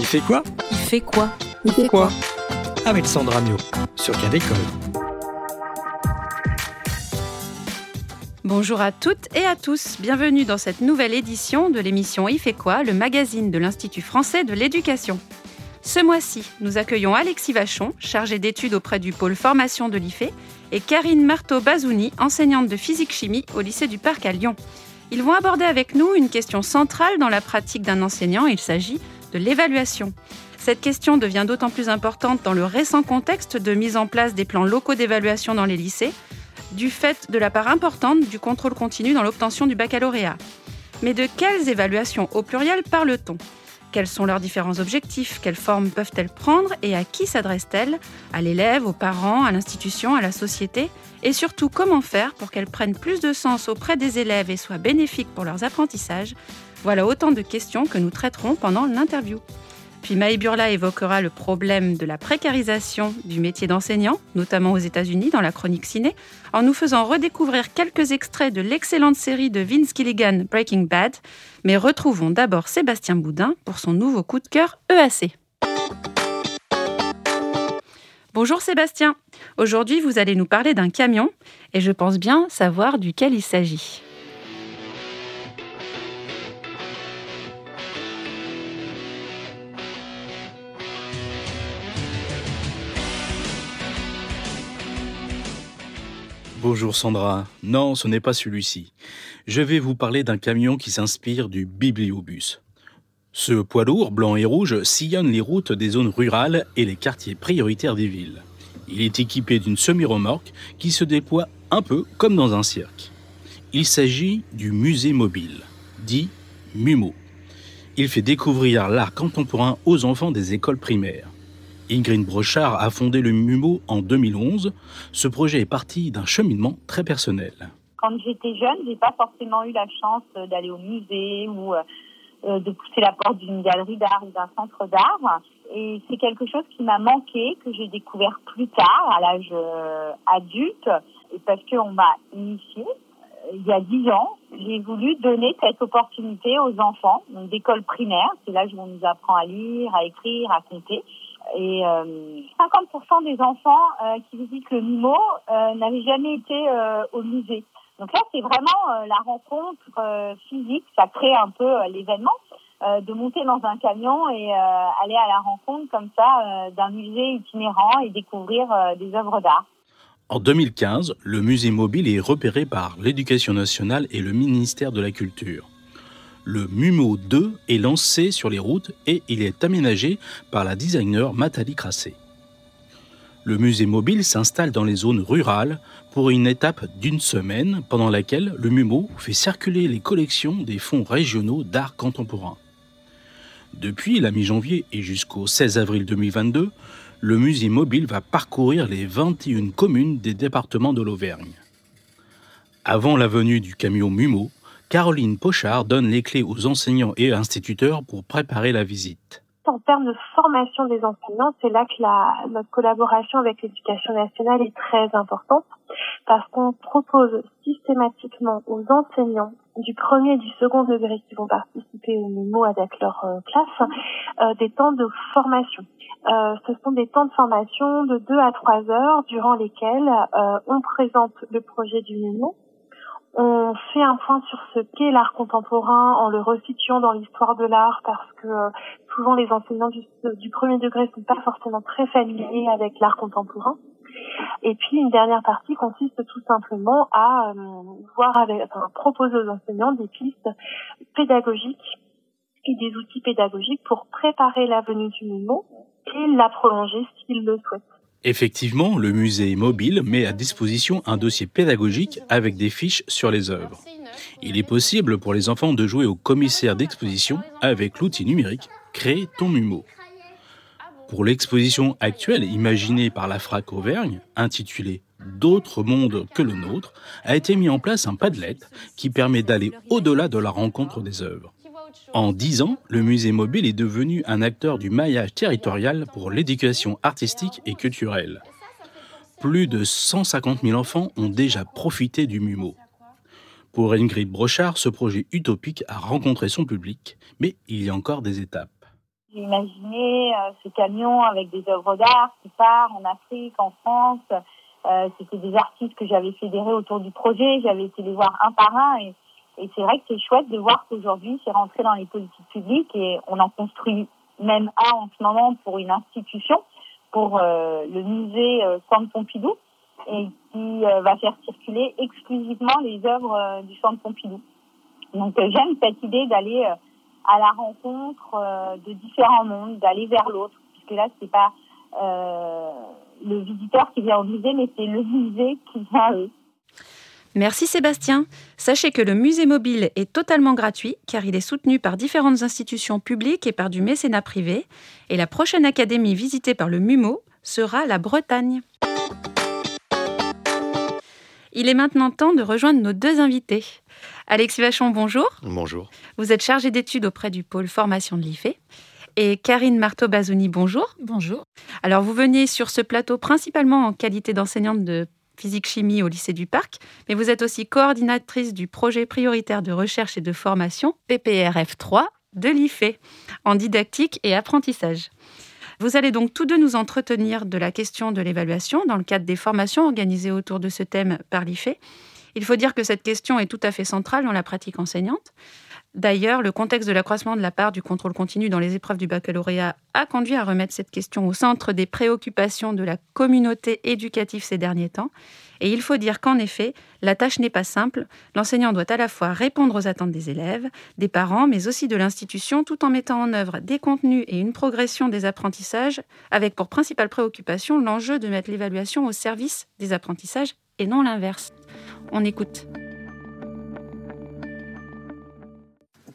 Il fait quoi Il fait quoi Il fait quoi Avec Sandra Mio sur Cadécole. Bonjour à toutes et à tous, bienvenue dans cette nouvelle édition de l'émission Il fait quoi, le magazine de l'Institut français de l'éducation. Ce mois-ci, nous accueillons Alexis Vachon, chargé d'études auprès du pôle formation de l'IFE, et Karine Marteau-Bazouni, enseignante de physique-chimie au lycée du Parc à Lyon. Ils vont aborder avec nous une question centrale dans la pratique d'un enseignant, il s'agit de l'évaluation. Cette question devient d'autant plus importante dans le récent contexte de mise en place des plans locaux d'évaluation dans les lycées, du fait de la part importante du contrôle continu dans l'obtention du baccalauréat. Mais de quelles évaluations au pluriel parle-t-on? Quels sont leurs différents objectifs? Quelles formes peuvent-elles prendre? Et à qui s'adressent-elles? À l'élève, aux parents, à l'institution, à la société? Et surtout, comment faire pour qu'elles prennent plus de sens auprès des élèves et soient bénéfiques pour leurs apprentissages? Voilà autant de questions que nous traiterons pendant l'interview. Puis Maë Burla évoquera le problème de la précarisation du métier d'enseignant, notamment aux États-Unis dans la chronique ciné, en nous faisant redécouvrir quelques extraits de l'excellente série de Vince Gilligan Breaking Bad. Mais retrouvons d'abord Sébastien Boudin pour son nouveau coup de cœur EAC. Bonjour Sébastien. Aujourd'hui, vous allez nous parler d'un camion et je pense bien savoir duquel il s'agit. Bonjour Sandra. Non, ce n'est pas celui-ci. Je vais vous parler d'un camion qui s'inspire du bibliobus. Ce poids lourd, blanc et rouge, sillonne les routes des zones rurales et les quartiers prioritaires des villes. Il est équipé d'une semi-remorque qui se déploie un peu comme dans un cirque. Il s'agit du musée mobile, dit MUMO. Il fait découvrir l'art contemporain aux enfants des écoles primaires. Ingrid Brochard a fondé le MUMO en 2011. Ce projet est parti d'un cheminement très personnel. Quand j'étais jeune, j'ai pas forcément eu la chance d'aller au musée ou euh, de pousser la porte d'une galerie d'art ou d'un centre d'art. Et c'est quelque chose qui m'a manqué, que j'ai découvert plus tard, à l'âge euh, adulte, et parce qu'on m'a initié. Euh, il y a dix ans, j'ai voulu donner cette opportunité aux enfants d'école primaire. C'est là où on nous apprend à lire, à écrire, à compter. Et euh, 50% des enfants euh, qui visitent le MIMO euh, n'avaient jamais été euh, au musée. Donc là, c'est vraiment la rencontre physique, ça crée un peu l'événement de monter dans un camion et aller à la rencontre comme ça d'un musée itinérant et découvrir des œuvres d'art. En 2015, le musée mobile est repéré par l'Éducation nationale et le ministère de la Culture le MUMO 2 est lancé sur les routes et il est aménagé par la designer Nathalie Crassé. Le musée mobile s'installe dans les zones rurales pour une étape d'une semaine pendant laquelle le MUMO fait circuler les collections des fonds régionaux d'art contemporain. Depuis la mi-janvier et jusqu'au 16 avril 2022, le musée mobile va parcourir les 21 communes des départements de l'Auvergne. Avant la venue du camion MUMO, Caroline Pochard donne les clés aux enseignants et instituteurs pour préparer la visite. En termes de formation des enseignants, c'est là que la, notre collaboration avec l'éducation nationale est très importante parce qu'on propose systématiquement aux enseignants du premier et du second degré qui vont participer au MIMO avec leur euh, classe euh, des temps de formation. Euh, ce sont des temps de formation de 2 à 3 heures durant lesquels euh, on présente le projet du MIMO, on fait un point sur ce qu'est l'art contemporain en le resituant dans l'histoire de l'art parce que euh, souvent les enseignants du, du premier degré sont pas forcément très familiers avec l'art contemporain. Et puis une dernière partie consiste tout simplement à euh, voir avec, enfin, proposer aux enseignants des pistes pédagogiques et des outils pédagogiques pour préparer la venue du MIMO et la prolonger s'ils le souhaitent. Effectivement, le musée mobile met à disposition un dossier pédagogique avec des fiches sur les œuvres. Il est possible pour les enfants de jouer au commissaire d'exposition avec l'outil numérique Créer ton MUMO. Pour l'exposition actuelle imaginée par la FRAC Auvergne, intitulée D'autres mondes que le nôtre, a été mis en place un Padlet qui permet d'aller au-delà de la rencontre des œuvres. En dix ans, le musée mobile est devenu un acteur du maillage territorial pour l'éducation artistique et culturelle. Plus de 150 000 enfants ont déjà profité du MUMO. Pour Ingrid Brochard, ce projet utopique a rencontré son public, mais il y a encore des étapes. J'ai imaginé euh, ce camion avec des œuvres d'art qui part en Afrique, en France. Euh, C'était des artistes que j'avais fédérés autour du projet. J'avais été les voir un par un et c'est vrai que c'est chouette de voir qu'aujourd'hui c'est rentré dans les politiques publiques et on en construit même un en ce moment pour une institution, pour euh, le musée euh, Centre Pompidou et qui euh, va faire circuler exclusivement les œuvres euh, du Centre Pompidou. Donc j'aime cette idée d'aller à la rencontre de différents mondes, d'aller vers l'autre, puisque là, c'est pas le visiteur qui vient au musée, mais c'est le musée qui vient à eux. Merci Sébastien. Sachez que le musée mobile est totalement gratuit car il est soutenu par différentes institutions publiques et par du mécénat privé. Et la prochaine académie visitée par le MUMO sera la Bretagne. Il est maintenant temps de rejoindre nos deux invités. Alexis Vachon, bonjour. Bonjour. Vous êtes chargé d'études auprès du pôle formation de l'IFE. Et Karine Marteau-Bazouni, bonjour. Bonjour. Alors, vous veniez sur ce plateau principalement en qualité d'enseignante de physique-chimie au lycée du Parc, mais vous êtes aussi coordinatrice du projet prioritaire de recherche et de formation, PPRF 3, de l'IFE, en didactique et apprentissage. Vous allez donc tous deux nous entretenir de la question de l'évaluation dans le cadre des formations organisées autour de ce thème par l'IFE. Il faut dire que cette question est tout à fait centrale dans la pratique enseignante. D'ailleurs, le contexte de l'accroissement de la part du contrôle continu dans les épreuves du baccalauréat a conduit à remettre cette question au centre des préoccupations de la communauté éducative ces derniers temps. Et il faut dire qu'en effet, la tâche n'est pas simple. L'enseignant doit à la fois répondre aux attentes des élèves, des parents, mais aussi de l'institution, tout en mettant en œuvre des contenus et une progression des apprentissages, avec pour principale préoccupation l'enjeu de mettre l'évaluation au service des apprentissages et non l'inverse. On écoute.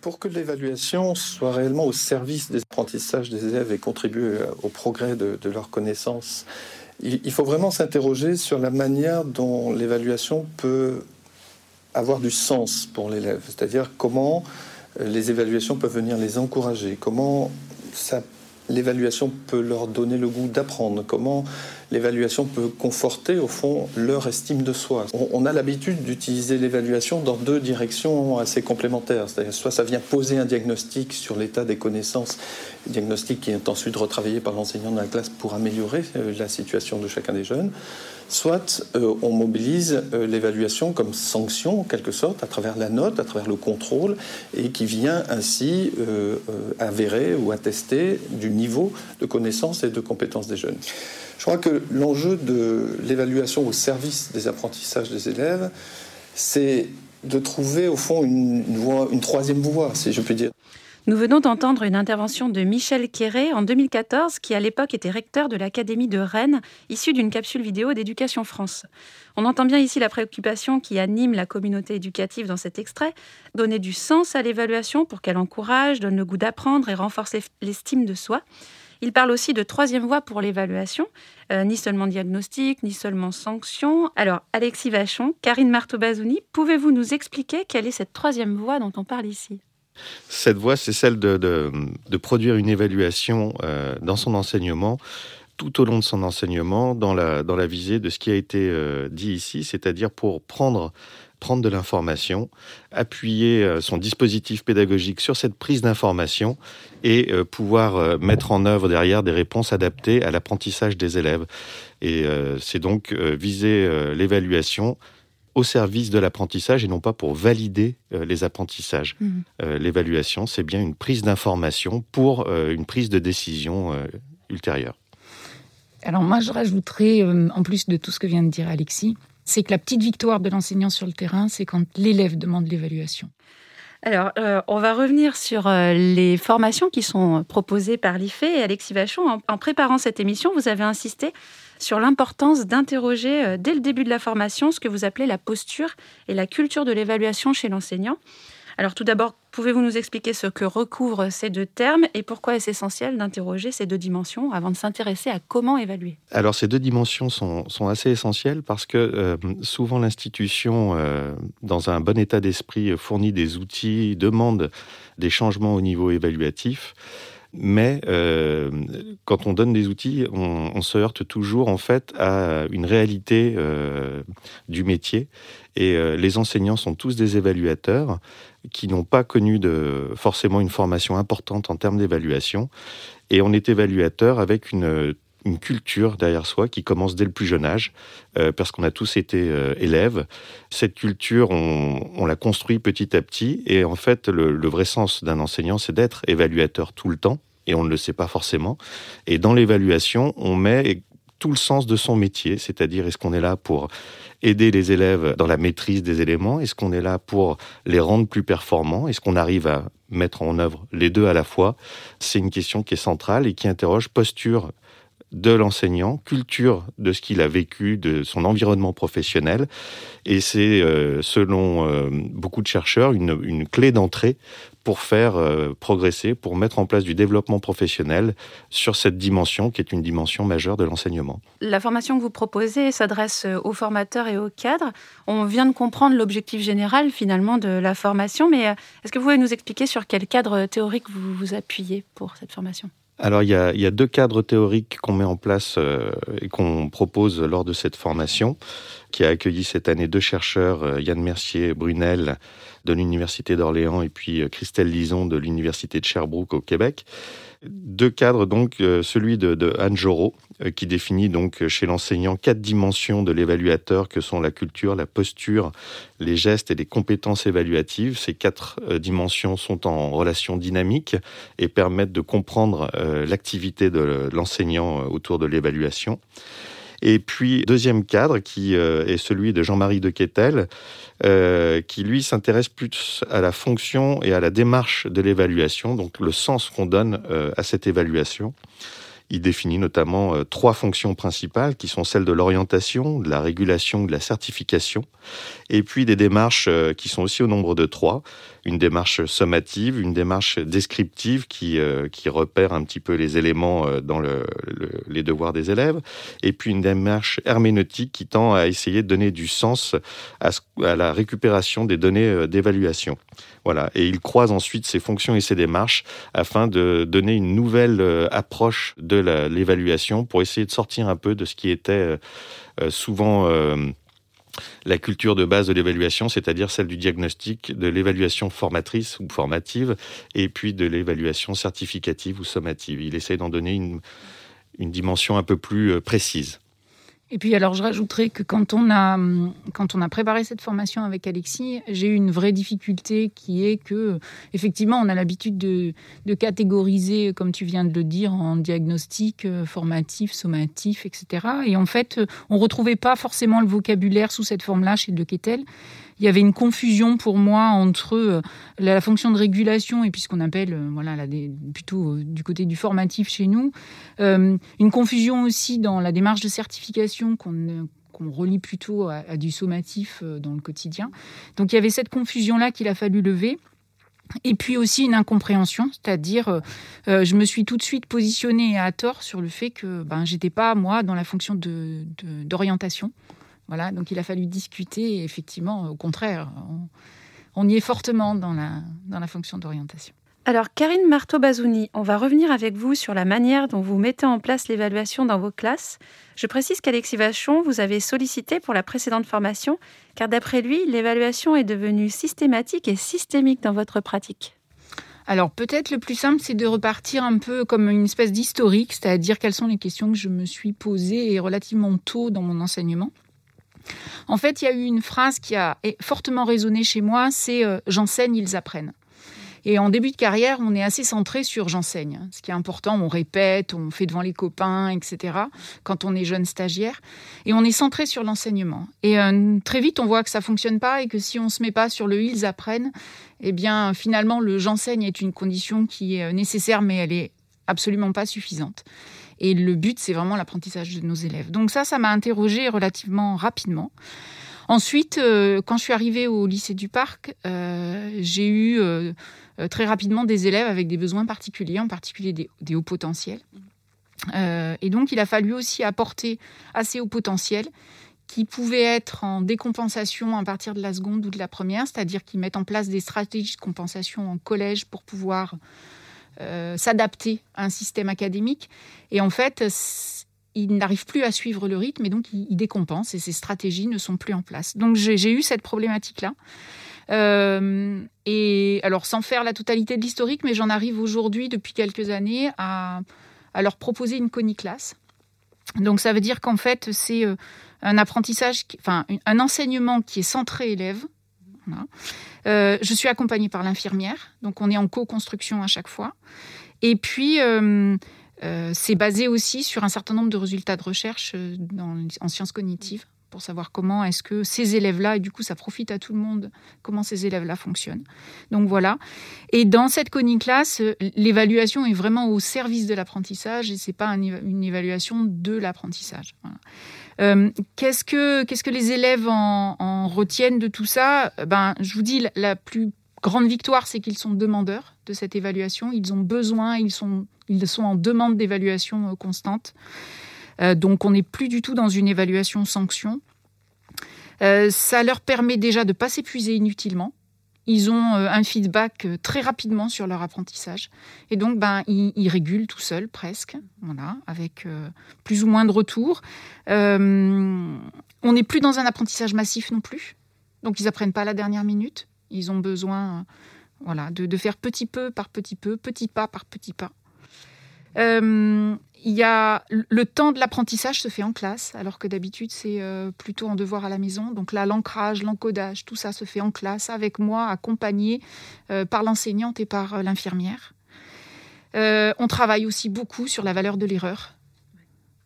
Pour que l'évaluation soit réellement au service des apprentissages des élèves et contribue au progrès de, de leurs connaissances, il, faut vraiment s'interroger sur la manière dont l'évaluation peut avoir du sens pour l'élève, c'est-à-dire comment les évaluations peuvent venir les encourager, comment ça l'évaluation peut leur donner le goût d'apprendre, comment l'évaluation peut conforter au fond leur estime de soi. On, a l'habitude d'utiliser l'évaluation dans deux directions assez complémentaires, soit ça vient poser un diagnostic sur l'état des connaissances, diagnostic qui est ensuite retravaillé par l'enseignant de la classe pour améliorer euh, la situation de chacun des jeunes, soit euh, on mobilise euh, l'évaluation comme sanction en quelque sorte à travers la note, à travers le contrôle et qui vient ainsi euh, avérer ou attester du niveau de connaissances et de compétences des jeunes. Je crois que l'enjeu de l'évaluation au service des apprentissages des élèves, c'est de trouver au fond une, une troisième voie, si je puis dire. Nous venons d'entendre une intervention de Michel Quéré en 2014, qui à l'époque était recteur de l'Académie de Rennes, issue d'une capsule vidéo d'Éducation France. On entend bien ici la préoccupation qui anime la communauté éducative dans cet extrait, donner du sens à l'évaluation pour qu'elle encourage, donne le goût d'apprendre et renforce l'estime de soi. Il parle aussi de troisième voie pour l'évaluation, euh, ni seulement diagnostic, ni seulement sanction. Alors, Alexis Vachon, Karine Marteau-Bazouni, pouvez-vous nous expliquer quelle est cette troisième voie dont on parle ici? Cette voie, c'est celle de, produire une évaluation euh, dans son enseignement tout au long de son enseignement dans la, dans la visée de ce qui a été euh, dit ici, c'est-à-dire pour prendre prendre de l'information, appuyer euh, son dispositif pédagogique sur cette prise d'information et pouvoir mettre en œuvre derrière des réponses adaptées à l'apprentissage des élèves. Et c'est donc viser l'évaluation au service de l'apprentissage et non pas pour valider euh, les apprentissages. Mmh. Euh, L'évaluation, c'est bien une prise d'information pour euh, une prise de décision euh, ultérieure. Alors moi, je rajouterais, euh, en plus de tout ce que vient de dire Alexis, c'est que la petite victoire de l'enseignant sur le terrain, c'est quand l'élève demande l'évaluation. Alors, euh, on va revenir sur euh, les formations qui sont proposées par l'IFE et Alexis Vachon. En, en, préparant cette émission, vous avez insisté sur l'importance d'interroger euh, dès le début de la formation ce que vous appelez la posture et la culture de l'évaluation chez l'enseignant. Alors tout d'abord, pouvez-vous nous expliquer ce que recouvrent ces deux termes et pourquoi est-ce essentiel d'interroger ces deux dimensions avant de s'intéresser à comment évaluer? Alors ces deux dimensions sont, assez essentielles parce que euh, souvent l'institution, euh, dans un bon état d'esprit, fournit des outils, demande des changements au niveau évaluatif. Mais euh, quand on donne des outils, on, se heurte toujours en fait à une réalité euh, du métier. Et euh, les enseignants sont tous des évaluateurs qui n'ont pas connu forcément une formation importante en termes d'évaluation. Et on est évaluateur avec une, une culture derrière soi qui commence dès le plus jeune âge, euh, parce qu'on a tous été euh, élèves. Cette culture, on, la construit petit à petit, et en fait, le, le vrai sens d'un enseignant, c'est d'être évaluateur tout le temps, et on ne le sait pas forcément. Et dans l'évaluation, on met tout le sens de son métier, c'est-à-dire est-ce qu'on est là pour aider les élèves dans la maîtrise des éléments Est-ce qu'on est là pour les rendre plus performants Est-ce qu'on arrive à mettre en œuvre les deux à la fois C'est une question qui est centrale et qui interroge posture de l'enseignant, culture de ce qu'il a vécu, de son environnement professionnel. Et c'est, euh, selon euh, beaucoup de chercheurs, une, une clé d'entrée pour faire euh, progresser, pour mettre en place du développement professionnel sur cette dimension qui est une dimension majeure de l'enseignement. La formation que vous proposez s'adresse aux formateurs et aux cadres. On vient de comprendre l'objectif général finalement de la formation, mais est-ce que vous pouvez nous expliquer sur quel cadre théorique vous vous appuyez pour cette formation? Alors il y, a, deux cadres théoriques qu'on met en place euh, et qu'on propose lors de cette formation, qui a accueilli cette année deux chercheurs, euh, Yann Mercier Brunel de l'Université d'Orléans et puis euh, Christelle Lison de l'Université de Sherbrooke au Québec. Deux cadres donc, euh, celui de, de Anne Jorot, euh, qui définit donc chez l'enseignant quatre dimensions de l'évaluateur que sont la culture, la posture, les gestes et les compétences évaluatives. Ces quatre dimensions sont en relation dynamique et permettent de comprendre l'activité de l'enseignant autour de l'évaluation. Et puis, deuxième cadre, qui euh, est celui de Jean-Marie de Quetel, euh, qui lui s'intéresse plus à la fonction et à la démarche de l'évaluation, donc le sens qu'on donne euh, à cette évaluation. Il définit notamment euh, trois fonctions principales qui sont celles de l'orientation, de la régulation, de la certification, et puis des démarches qui sont aussi au nombre de trois. Une démarche sommative, une démarche descriptive qui, euh, qui repère un petit peu les éléments dans le, le, les devoirs des élèves, et puis une démarche herméneutique qui tend à essayer de donner du sens à, la récupération des données d'évaluation. Voilà. Et il croise ensuite ses fonctions et ses démarches afin de donner une nouvelle euh, approche de l'évaluation pour essayer de sortir un peu de ce qui était euh, euh, souvent la culture de base de l'évaluation, c'est-à-dire celle du diagnostic, de l'évaluation formatrice ou formative, et puis de l'évaluation certificative ou sommative. Il essaie d'en donner une, une dimension un peu plus précise. Et puis alors je rajouterais que quand on a quand on a préparé cette formation avec Alexis, j'ai eu une vraie difficulté qui est que effectivement on a l'habitude de, catégoriser comme tu viens de le dire en diagnostic euh, formatif, sommatif, etc. Et en fait on retrouvait pas forcément le vocabulaire sous cette forme-là chez De Kettel il y avait une confusion pour moi entre euh, la fonction de régulation et puis ce qu'on appelle euh, voilà plutôt euh, du côté du formatif chez nous, une confusion aussi dans la démarche de certification qu'on relie plutôt à, du sommatif dans le quotidien. Donc il y avait cette confusion-là qu'il a fallu lever. Et puis aussi une incompréhension, c'est-à-dire je me suis tout de suite positionnée à tort sur le fait que ben, j'étais pas moi dans la fonction d'orientation. De, voilà, donc il a fallu discuter et effectivement, au contraire, on, on y est fortement dans la, dans la fonction d'orientation. Alors, Karine Marteau-Bazouni, on va revenir avec vous sur la manière dont vous mettez en place l'évaluation dans vos classes. Je précise qu'Alexis Vachon vous avez sollicité pour la précédente formation, car d'après lui, l'évaluation est devenue systématique et systémique dans votre pratique. Alors peut-être le plus simple, c'est de repartir un peu comme une espèce d'historique, c'est-à-dire quelles sont les questions que je me suis posées relativement tôt dans mon enseignement. En fait, il y a eu une phrase qui a fortement résonné chez moi, c'est euh, j'enseigne, ils apprennent. Et en début de carrière, on est assez centré sur j'enseigne. Ce qui est important, on répète, on fait devant les copains, etc. Quand on est jeune stagiaire. Et on est centré sur l'enseignement. Et euh, très vite, on voit que ça fonctionne pas et que si on se met pas sur le ils apprennent, eh bien, finalement, le j'enseigne est une condition qui est nécessaire, mais elle est absolument pas suffisante. Et le but, c'est vraiment l'apprentissage de nos élèves. Donc ça, ça m'a interrogée relativement rapidement. Ensuite, euh, quand je suis arrivée au lycée du Parc, euh, j'ai eu euh, très rapidement des élèves avec des besoins particuliers, en particulier des, des hauts potentiels. et donc, il a fallu aussi apporter assez hauts potentiels qui pouvaient être en décompensation à partir de la seconde ou de la première, c'est-à-dire qu'ils mettent en place des stratégies de compensation en collège pour pouvoir euh, s'adapter à un système académique. Et en fait, il n'arrive plus à suivre le rythme et donc il, décompense et ses stratégies ne sont plus en place. Donc j'ai eu cette problématique-là. et alors, sans faire la totalité de l'historique, mais j'en arrive aujourd'hui, depuis quelques années, à, leur proposer une coniclasse. Donc, ça veut dire qu'en fait, c'est un apprentissage, enfin, un enseignement qui est centré élève. Euh, je suis accompagnée par l'infirmière, donc on est en co-construction à chaque fois. Et puis, euh, euh, c'est basé aussi sur un certain nombre de résultats de recherche en sciences cognitives pour savoir comment est-ce que ces élèves-là, et du coup ça profite à tout le monde, comment ces élèves-là fonctionnent. Donc voilà. Et dans cette classe, l'évaluation est vraiment au service de l'apprentissage et c'est pas une évaluation de l'apprentissage. Euh, qu'est-ce que qu'est-ce que les élèves en, retiennent de tout ça? Ben, je vous dis la, plus grande victoire, c'est qu'ils sont demandeurs de cette évaluation. Ils ont besoin, ils sont ils sont en demande d'évaluation euh, constante. Euh, donc on n'est plus du tout dans une évaluation sanction. ça leur permet déjà de pas s'épuiser inutilement ils ont euh, un feedback euh, très rapidement sur leur apprentissage. Et donc, ben, ils, régulent tout seuls, presque, voilà, avec euh, plus ou moins de retours. on n'est plus dans un apprentissage massif non plus. Donc, ils apprennent pas à la dernière minute. Ils ont besoin voilà, de, de, faire petit peu par petit peu, petit pas par petit pas il y a le temps de l'apprentissage se fait en classe, alors que d'habitude c'est euh, plutôt en devoir à la maison. Donc là, l'ancrage, l'encodage, tout ça se fait en classe avec moi, accompagné euh, par l'enseignante et par euh, l'infirmière. on travaille aussi beaucoup sur la valeur de l'erreur.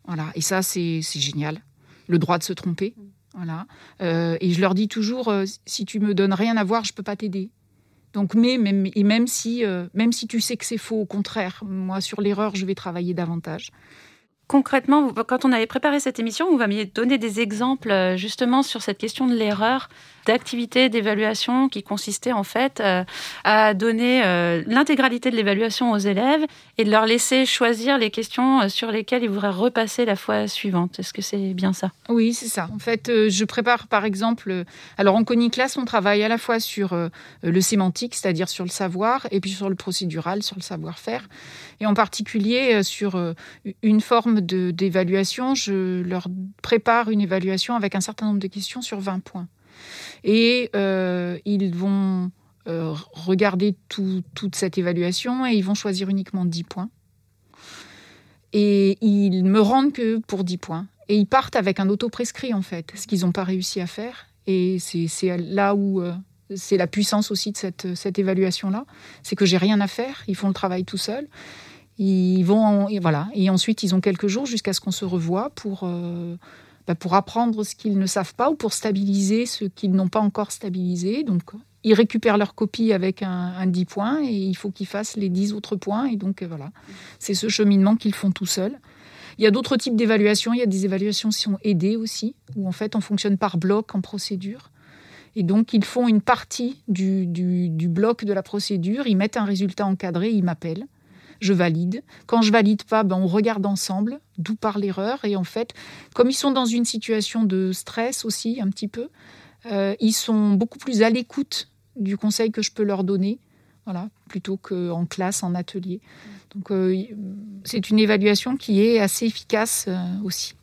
Voilà, et ça c'est génial. Le droit de se tromper. Voilà. et je leur dis toujours, si tu me donnes rien à voir, je peux pas t'aider. Donc, mais même, et même si, euh, même si tu sais que c'est faux, au contraire, moi sur l'erreur, je vais travailler davantage. Concrètement, quand on avait préparé cette émission, vous m'aviez donné des exemples euh, justement sur cette question de l'erreur d'activités d'évaluation qui consistait en fait euh, à donner euh, l'intégralité de l'évaluation aux élèves et de leur laisser choisir les questions euh, sur lesquelles ils voudraient repasser la fois suivante. Est-ce que c'est bien ça? Oui, c'est ça. En fait, je prépare par exemple, alors en classe, on travaille à la fois sur le sémantique, c'est-à-dire sur le savoir, et puis sur le procédural, sur le savoir-faire, et en particulier sur une forme d'évaluation. Je leur prépare une évaluation avec un certain nombre de questions sur 20 points. Et euh, ils vont euh, regarder toute cette évaluation et ils vont choisir uniquement 10 points. Et ils me rendent que pour 10 points. Et ils partent avec un auto-prescrit, en fait, ce qu'ils n'ont pas réussi à faire. Et c'est là où euh, c'est la puissance aussi de cette, évaluation-là. C'est que j'ai rien à faire, ils font le travail tout seuls. Ils vont, et voilà. Et ensuite, ils ont quelques jours jusqu'à ce qu'on se revoie pour, pour apprendre ce qu'ils ne savent pas ou pour stabiliser ce qu'ils n'ont pas encore stabilisé. Donc, ils récupèrent leur copie avec un, 10 points et il faut qu'ils fassent les 10 autres points. Et donc, voilà, c'est ce cheminement qu'ils font tout seuls. Il y a d'autres types d'évaluations. Il y a des évaluations qui sont aidées aussi, où en fait on fonctionne par bloc en procédure. Et donc, ils font une partie du, du bloc de la procédure, ils mettent un résultat encadré, ils m'appellent je valide. Quand je valide pas, ben on regarde ensemble d'où part l'erreur. Et en fait, comme ils sont dans une situation de stress aussi, un petit peu, euh, ils sont beaucoup plus à l'écoute du conseil que je peux leur donner, voilà, plutôt qu'en classe, en atelier. Donc, euh, c'est une évaluation qui est assez efficace euh, aussi.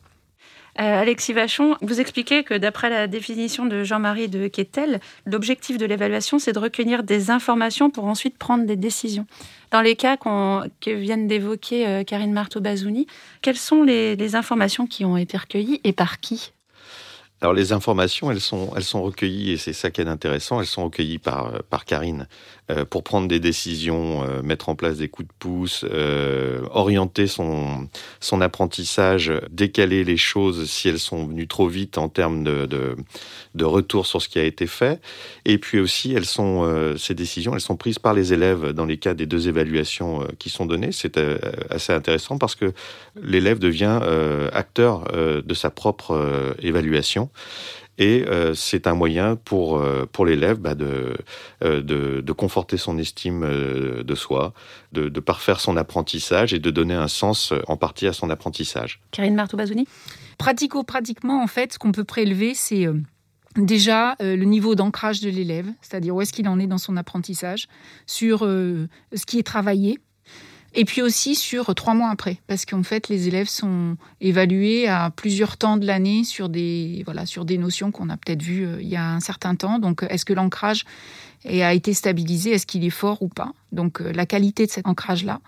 Euh, Alexis Vachon, vous expliquez que d'après la définition de Jean-Marie de Quetel, l'objectif de l'évaluation, c'est de recueillir des informations pour ensuite prendre des décisions. Dans les cas que viennent d'évoquer euh, Karine Marteau-Bazouni, quelles sont les informations qui ont été recueillies et par qui? Alors les informations, elles sont, elles sont recueillies et c'est ça qui est intéressant. Elles sont recueillies par euh, par Karine euh, pour prendre des décisions, euh, mettre en place des coups de pouce, orienter son son apprentissage, décaler les choses si elles sont venues trop vite en termes de de, de retour sur ce qui a été fait. Et puis aussi, elles sont ces décisions, elles sont prises par les élèves dans les cas des deux évaluations qui sont données. C'est assez intéressant parce que l'élève devient acteur de sa propre évaluation et euh, c'est un moyen pour, euh, pour l'élève bah, de, euh, de, de, conforter son estime de soi, de, de, parfaire son apprentissage et de donner un sens en partie à son apprentissage. Karine Marteau-Bazouni Pratico-pratiquement, en fait, ce qu'on peut prélever, c'est déjà le niveau d'ancrage de l'élève, c'est-à-dire où est-ce qu'il en est dans son apprentissage, sur ce qui est travaillé, Et puis aussi sur trois mois après, parce qu'en fait, les élèves sont évalués à plusieurs temps de l'année sur des, voilà, sur des notions qu'on a peut-être vues euh, il y a un certain temps. Donc, est-ce que l'ancrage a été stabilisé? Est-ce qu'il est fort ou pas? Donc, euh, la qualité de cet ancrage-là.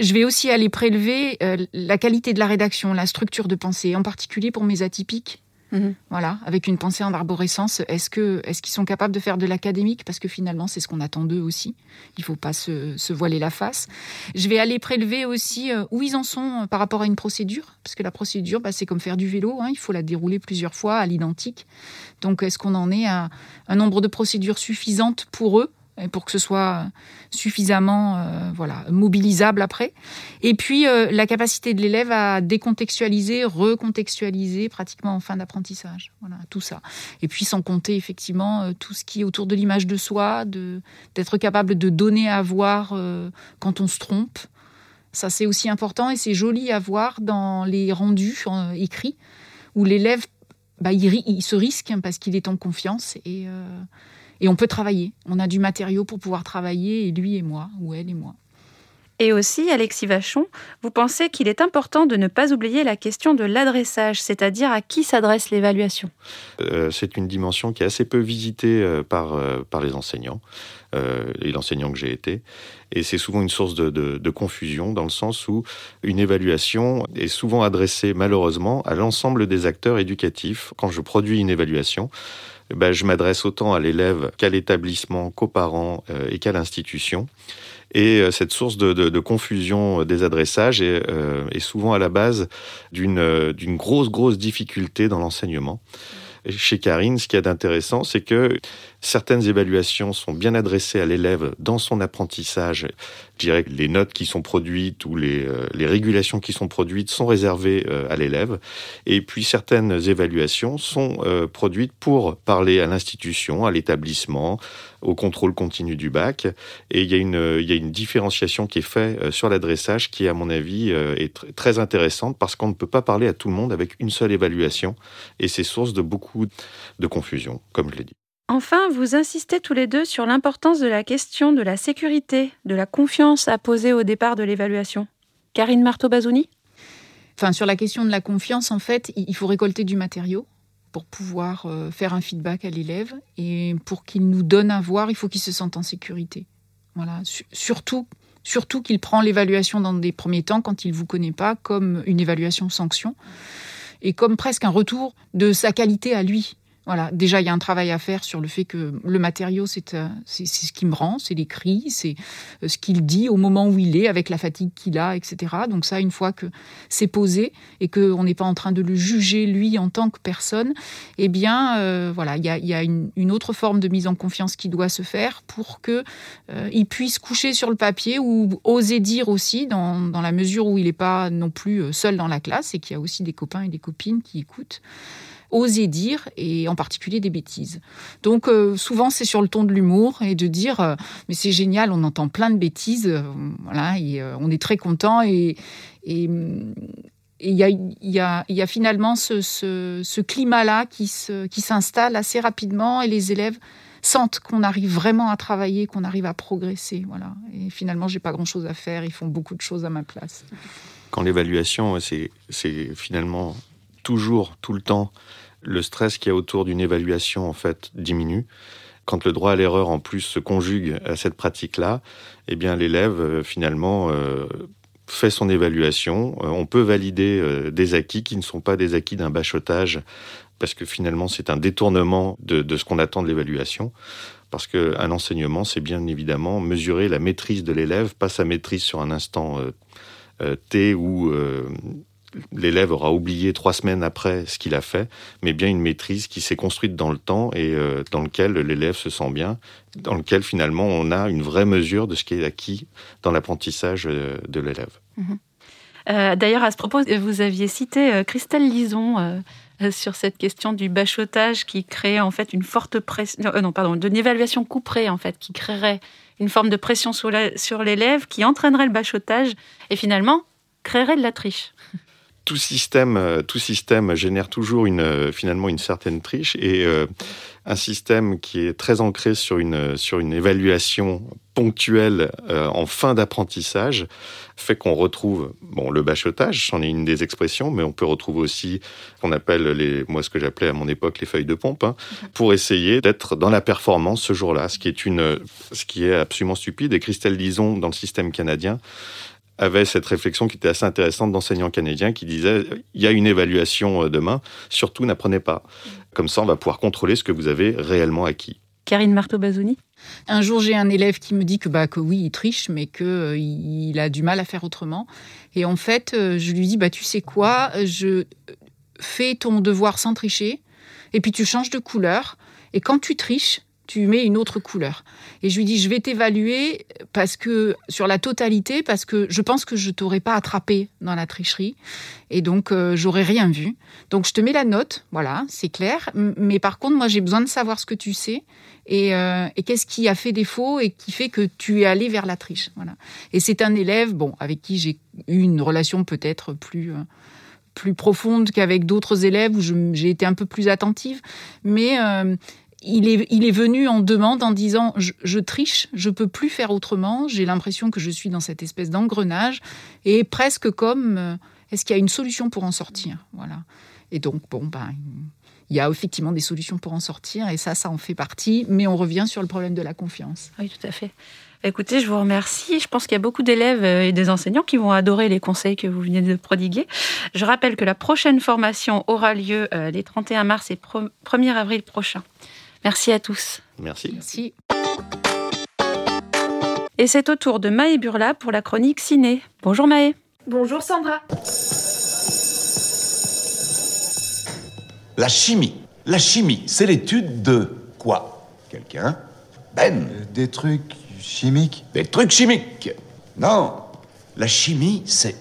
Je vais aussi aller prélever euh, la qualité de la rédaction, la structure de pensée, en particulier pour mes atypiques Mhm. Voilà, avec une pensée en arborescence, est-ce que est-ce qu'ils sont capables de faire de l'académique? Parce que finalement, c'est ce qu'on attend d'eux aussi. Il faut pas se, voiler la face. Je vais aller prélever aussi euh, où ils en sont euh, par rapport à une procédure, parce que la procédure, bah, c'est comme faire du vélo. Hein, il faut la dérouler plusieurs fois à l'identique. Donc, est-ce qu'on en est à un nombre de procédures suffisantes pour eux? Pour que ce soit suffisamment euh, voilà mobilisable après. Et puis euh, la capacité de l'élève à décontextualiser, recontextualiser pratiquement en fin d'apprentissage. Voilà tout ça. Et puis sans compter effectivement euh, tout ce qui est autour de l'image de soi, de d'être capable de donner à voir quand on se trompe. Ça c'est aussi important et c'est joli à voir dans les rendus écrits où l'élève bah, il, il, se risque parce qu'il est en confiance et et on peut travailler. On a du matériau pour pouvoir travailler, et lui et moi, ou elle et moi. Et aussi, Alexis Vachon, vous pensez qu'il est important de ne pas oublier la question de l'adressage, c'est-à-dire à qui s'adresse l'évaluation? Euh, C'est une dimension qui est assez peu visitée euh, par, euh, par les enseignants, et l'enseignant que j'ai été. Et c'est souvent une source de, confusion, dans le sens où une évaluation est souvent adressée, malheureusement, à l'ensemble des acteurs éducatifs. Quand je produis une évaluation, ben, je m'adresse autant à l'élève qu'à l'établissement, qu'aux parents euh, et qu'à l'institution. Et euh, cette source de, confusion des adressages est, euh, est, souvent à la base d'une grosse, grosse difficulté dans l'enseignement. Chez Karine, ce qu'il y a d'intéressant, c'est que certaines évaluations sont bien adressées à l'élève dans son apprentissage. Je dirais que les notes qui sont produites ou les, euh, régulations qui sont produites sont réservées euh, à l'élève. Et puis certaines évaluations sont euh, produites pour parler à l'institution, à l'établissement, au contrôle continu du bac. Et il y a une, il y a une différenciation qui est faite sur l'adressage qui, à mon avis, est très intéressante parce qu'on ne peut pas parler à tout le monde avec une seule évaluation. Et c'est source de beaucoup de confusion, comme je l'ai dit. Enfin, vous insistez tous les deux sur l'importance de la question de la sécurité, de la confiance à poser au départ de l'évaluation. Karine Marteau-Bazouni Enfin, sur la question de la confiance, en fait, il faut récolter du matériau pour pouvoir euh, faire un feedback à l'élève. Et pour qu'il nous donne à voir, il faut qu'il se sente en sécurité. Voilà. Surtout, surtout qu'il prend l'évaluation dans des premiers temps quand il ne vous connaît pas comme une évaluation sanction et comme presque un retour de sa qualité à lui. Voilà, déjà il y a un travail à faire sur le fait que le matériau c'est euh, ce qui me rend, c'est l'écrit, c'est euh, ce qu'il dit au moment où il est, avec la fatigue qu'il a, etc. Donc ça, une fois que c'est posé et qu'on n'est pas en train de le juger lui en tant que personne, eh bien euh, voilà, il y a, y a une, une, autre forme de mise en confiance qui doit se faire pour que il puisse coucher sur le papier ou oser dire aussi dans, dans la mesure où il n'est pas non plus seul dans la classe et qu'il y a aussi des copains et des copines qui écoutent oser dire, et en particulier des bêtises. Donc euh, souvent c'est sur le ton de l'humour et de dire euh, mais c'est génial, on entend plein de bêtises, euh, voilà, on est très content et il y a, finalement ce, climat-là qui, s'installe assez rapidement et les élèves sentent qu'on arrive vraiment à travailler, qu'on arrive à progresser. Voilà. Et finalement, j'ai pas grand-chose à faire, ils font beaucoup de choses à ma place. Quand l'évaluation, c'est finalement toujours, tout le temps, le stress qu'il y a autour d'une évaluation en fait diminue. Quand le droit à l'erreur en plus se conjugue à cette pratique-là, eh bien l'élève euh, finalement euh, fait son évaluation. Euh, on peut valider des acquis qui ne sont pas des acquis d'un bachotage, parce que finalement c'est un détournement de, de ce qu'on attend de l'évaluation. Parce qu'un enseignement, c'est bien évidemment mesurer la maîtrise de l'élève, pas sa maîtrise sur un instant T ou l'élève aura oublié trois semaines après ce qu'il a fait, mais bien une maîtrise qui s'est construite dans le temps et euh, dans lequel l'élève se sent bien, dans lequel finalement on a une vraie mesure de ce qui est acquis dans l'apprentissage euh, de l'élève. Mhm. Euh, d'ailleurs, à ce propos, vous aviez cité Christelle Lison sur cette question du bachotage qui crée en fait une forte pression, non pardon, d'une évaluation couperée en fait, qui créerait une forme de pression sur l'élève qui entraînerait le bachotage et finalement créerait de la triche. tout système, euh, tout système génère toujours une, euh, finalement une certaine triche et euh, un système qui est très ancré sur une, sur une évaluation ponctuelle en fin d'apprentissage fait qu'on retrouve bon le bachotage, c'en est une des expressions, mais on peut retrouver aussi ce qu'on appelle les, moi ce que j'appelais à mon époque les feuilles de pompe, hein, pour essayer d'être dans la performance ce jour-là, ce qui est une, ce qui est absolument stupide. Et Christelle dans le système canadien avait cette réflexion qui était assez intéressante d'enseignants canadiens qui disaient il y a une évaluation euh, demain, surtout n'apprenez pas. Comme ça, on va pouvoir contrôler ce que vous avez réellement acquis. Karine Marteau-Bazouni Un jour, j'ai un élève qui me dit que, bah, que oui, il triche, mais qu'il euh, il a du mal à faire autrement. Et en fait, euh, je lui dis bah, tu sais quoi, je fais ton devoir sans tricher, et puis tu changes de couleur. Et quand tu triches, tu mets une autre couleur. Et je lui dis, je vais t'évaluer parce que sur la totalité, parce que je pense que je t'aurais pas attrapé dans la tricherie, et donc euh, j'aurais rien vu. Donc je te mets la note, voilà, c'est clair. Mais par contre, moi j'ai besoin de savoir ce que tu sais et, euh, et qu'est-ce qui a fait défaut et qui fait que tu es allé vers la triche, voilà. Et c'est un élève, bon, avec qui j'ai eu une relation peut-être plus euh, plus profonde qu'avec d'autres élèves où j'ai été un peu plus attentive, mais il est, il est venu en demande en disant je, triche, je peux plus faire autrement, j'ai l'impression que je suis dans cette espèce d'engrenage et presque comme euh, est-ce qu'il y a une solution pour en sortir Voilà. Et donc, bon, ben, il y a effectivement des solutions pour en sortir et ça, ça en fait partie, mais on revient sur le problème de la confiance. Oui, tout à fait. Écoutez, je vous remercie. Je pense qu'il y a beaucoup d'élèves euh, et des enseignants qui vont adorer les conseils que vous venez de prodiguer. Je rappelle que la prochaine formation aura lieu euh, les 31 mars et 1er avril prochains. Merci à tous. Merci. Merci. Et c'est au tour de Maë Burla pour la chronique ciné. Bonjour Maë. Bonjour Sandra. La chimie. La chimie, c'est l'étude de quoi? Quelqu'un? Ben euh, Des trucs chimiques Des trucs chimiques Non. La chimie, c'est...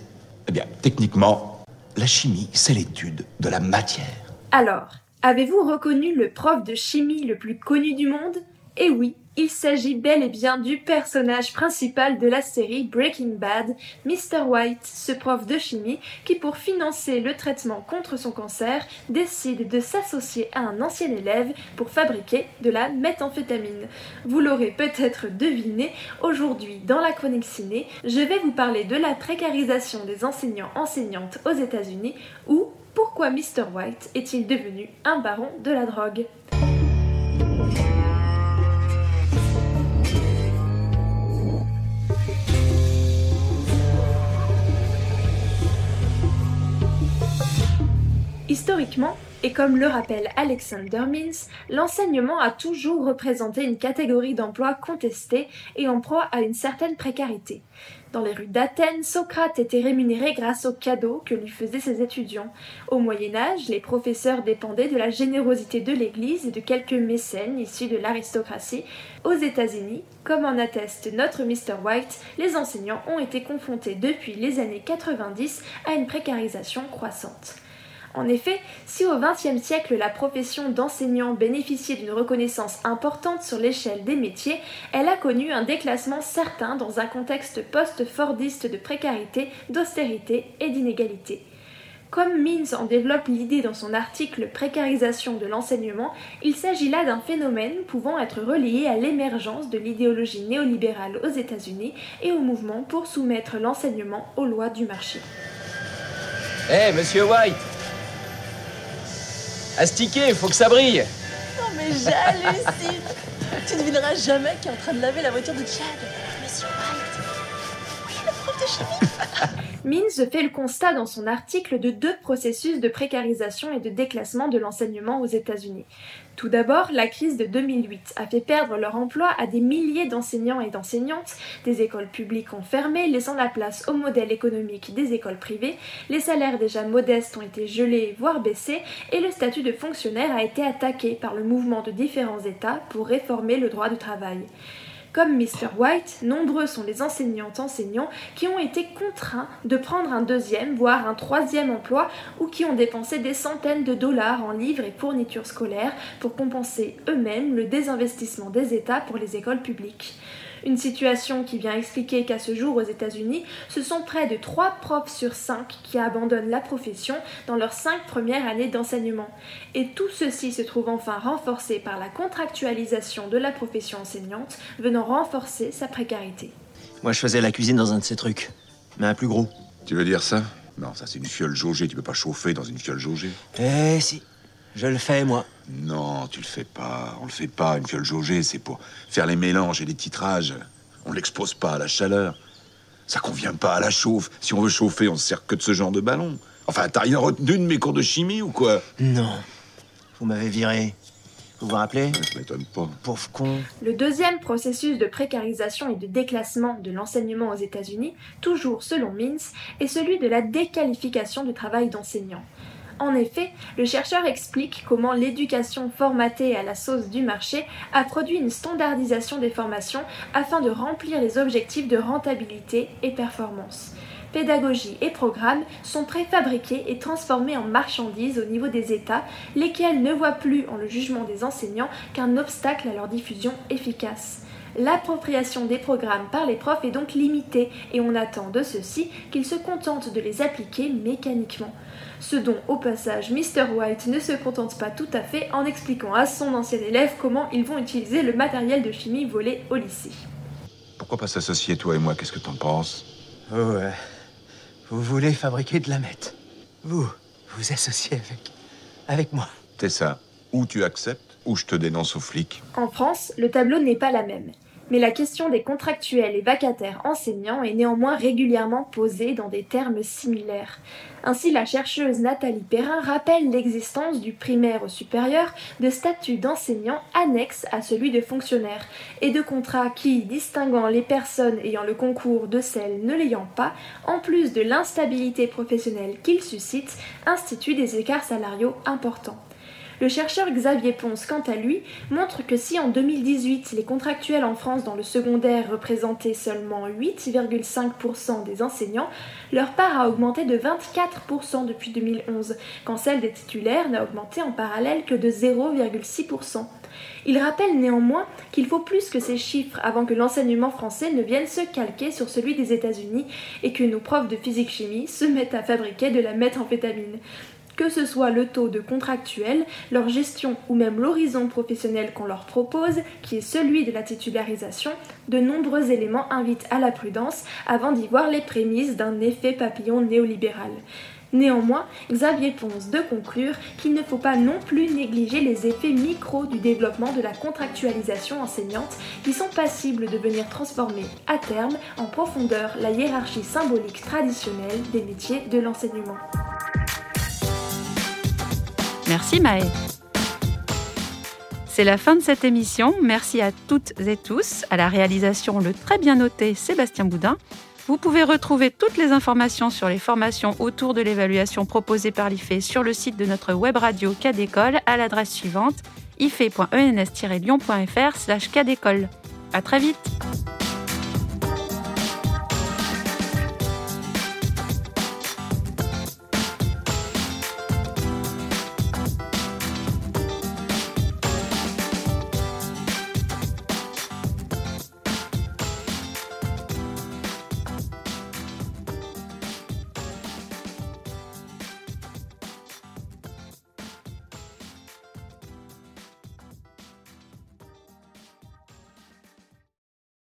Eh bien, techniquement, la chimie, c'est l'étude de la matière. Alors, Avez-vous reconnu le prof de chimie le plus connu du monde? Eh oui, il s'agit bel et bien du personnage principal de la série Breaking Bad, Mr. White, ce prof de chimie qui, pour financer le traitement contre son cancer, décide de s'associer à un ancien élève pour fabriquer de la méthamphétamine. Vous l'aurez peut-être deviné, aujourd'hui dans la chronique ciné, je vais vous parler de la précarisation des enseignants-enseignantes aux États-Unis ou pourquoi Mr. White est-il devenu un baron de la drogue Historiquement, et comme le rappelle Alexander Mins, l'enseignement a toujours représenté une catégorie d'emploi contestée et en proie à une certaine précarité. Dans les rues d'Athènes, Socrate était rémunéré grâce aux cadeaux que lui faisaient ses étudiants. Au Moyen Âge, les professeurs dépendaient de la générosité de l'Église et de quelques mécènes issus de l'aristocratie. Aux États-Unis, comme en atteste notre Mr. White, les enseignants ont été confrontés depuis les années 90 à une précarisation croissante. En effet, si au XXe siècle la profession d'enseignant bénéficiait d'une reconnaissance importante sur l'échelle des métiers, elle a connu un déclassement certain dans un contexte post-fordiste de précarité, d'austérité et d'inégalité. Comme Mins en développe l'idée dans son article Précarisation de l'enseignement, il s'agit là d'un phénomène pouvant être relié à l'émergence de l'idéologie néolibérale aux États-Unis et au mouvement pour soumettre l'enseignement aux lois du marché. Hé, monsieur White Astiquer, faut que ça brille. Non mais j'hallucine. tu devineras jamais qui est en train de laver la voiture de Chad. Mins fait le constat dans son article de deux processus de précarisation et de déclassement de l'enseignement aux États-Unis. Tout d'abord, la crise de 2008 a fait perdre leur emploi à des milliers d'enseignants et d'enseignantes, des écoles publiques ont fermé, laissant la place au modèle économique des écoles privées, les salaires déjà modestes ont été gelés, voire baissés, et le statut de fonctionnaire a été attaqué par le mouvement de différents États pour réformer le droit du travail. Comme Mr. White, nombreux sont les enseignantes enseignants qui ont été contraints de prendre un deuxième, voire un troisième emploi ou qui ont dépensé des centaines de dollars en livres et fournitures scolaires pour compenser eux-mêmes le désinvestissement des États pour les écoles publiques. Une situation qui vient expliquer qu'à ce jour aux États-Unis, ce sont près de 3 profs sur 5 qui abandonnent la profession dans leurs 5 premières années d'enseignement. Et tout ceci se trouve enfin renforcé par la contractualisation de la profession enseignante, venant renforcer sa précarité. Moi, je faisais la cuisine dans un de ces trucs, mais un plus gros. Tu veux dire ça? Non, ça c'est une fiole jaugée, tu peux pas chauffer dans une fiole jaugée. Eh si, je le fais, moi. Non, tu le fais pas. On le fait pas. Une fiole jaugée, c'est pour faire les mélanges et les titrages. On l'expose pas à la chaleur. Ça convient pas à la chauffe. Si on veut chauffer, on se sert que de ce genre de ballon. Enfin, t'as rien retenu de mes cours de chimie ou quoi? Non. Vous m'avez viré. Vous vous rappelez? Ça m'étonne pas. Pauvre con. Le deuxième processus de précarisation et de déclassement de l'enseignement aux États-Unis, toujours selon Mintz, est celui de la déqualification du travail d'enseignant. En effet, le chercheur explique comment l'éducation formatée à la sauce du marché a produit une standardisation des formations afin de remplir les objectifs de rentabilité et performance. Pédagogie et programmes sont préfabriqués et transformés en marchandises au niveau des États, lesquels ne voient plus en le jugement des enseignants qu'un obstacle à leur diffusion efficace. L'appropriation des programmes par les profs est donc limitée et on attend de ceux-ci qu'ils se contentent de les appliquer mécaniquement. Ce dont, au passage, Mr. White ne se contente pas tout à fait en expliquant à son ancien élève comment ils vont utiliser le matériel de chimie volé au lycée. Pourquoi pas s'associer, toi et moi? Qu'est-ce que t'en penses? Oh ouais. Vous voulez fabriquer de la meth Vous, vous associez avec. avec moi. C'est ça. Ou tu acceptes, ou je te dénonce aux flics. En France, le tableau n'est pas la même. Mais la question des contractuels et vacataires enseignants est néanmoins régulièrement posée dans des termes similaires. Ainsi, la chercheuse Nathalie Perrin rappelle l'existence du primaire au supérieur de statuts d'enseignants annexes à celui de fonctionnaire et de contrats qui, distinguant les personnes ayant le concours de celles ne l'ayant pas, en plus de l'instabilité professionnelle qu'ils suscitent, instituent des écarts salariaux importants. Le chercheur Xavier Ponce, quant à lui, montre que si en 2018 les contractuels en France dans le secondaire représentaient seulement 8,5% des enseignants, leur part a augmenté de 24% depuis 2011, quand celle des titulaires n'a augmenté en parallèle que de 0,6%. Il rappelle néanmoins qu'il faut plus que ces chiffres avant que l'enseignement français ne vienne se calquer sur celui des États-Unis et que nos profs de physique-chimie se mettent à fabriquer de la méthamphétamine que ce soit le taux de contractuel, leur gestion ou même l'horizon professionnel qu'on leur propose, qui est celui de la titularisation, de nombreux éléments invitent à la prudence avant d'y voir les prémices d'un effet papillon néolibéral. Néanmoins, Xavier Ponce de conclure qu'il ne faut pas non plus négliger les effets micro du développement de la contractualisation enseignante qui sont passibles de venir transformer à terme en profondeur la hiérarchie symbolique traditionnelle des métiers de l'enseignement. Merci Maë. C'est la fin de cette émission. Merci à toutes et tous. À la réalisation, le très bien noté Sébastien Boudin. Vous pouvez retrouver toutes les informations sur les formations autour de l'évaluation proposée par l'IFE sur le site de notre web radio Cadécole à l'adresse suivante ife.ens-lyon.fr slash À très vite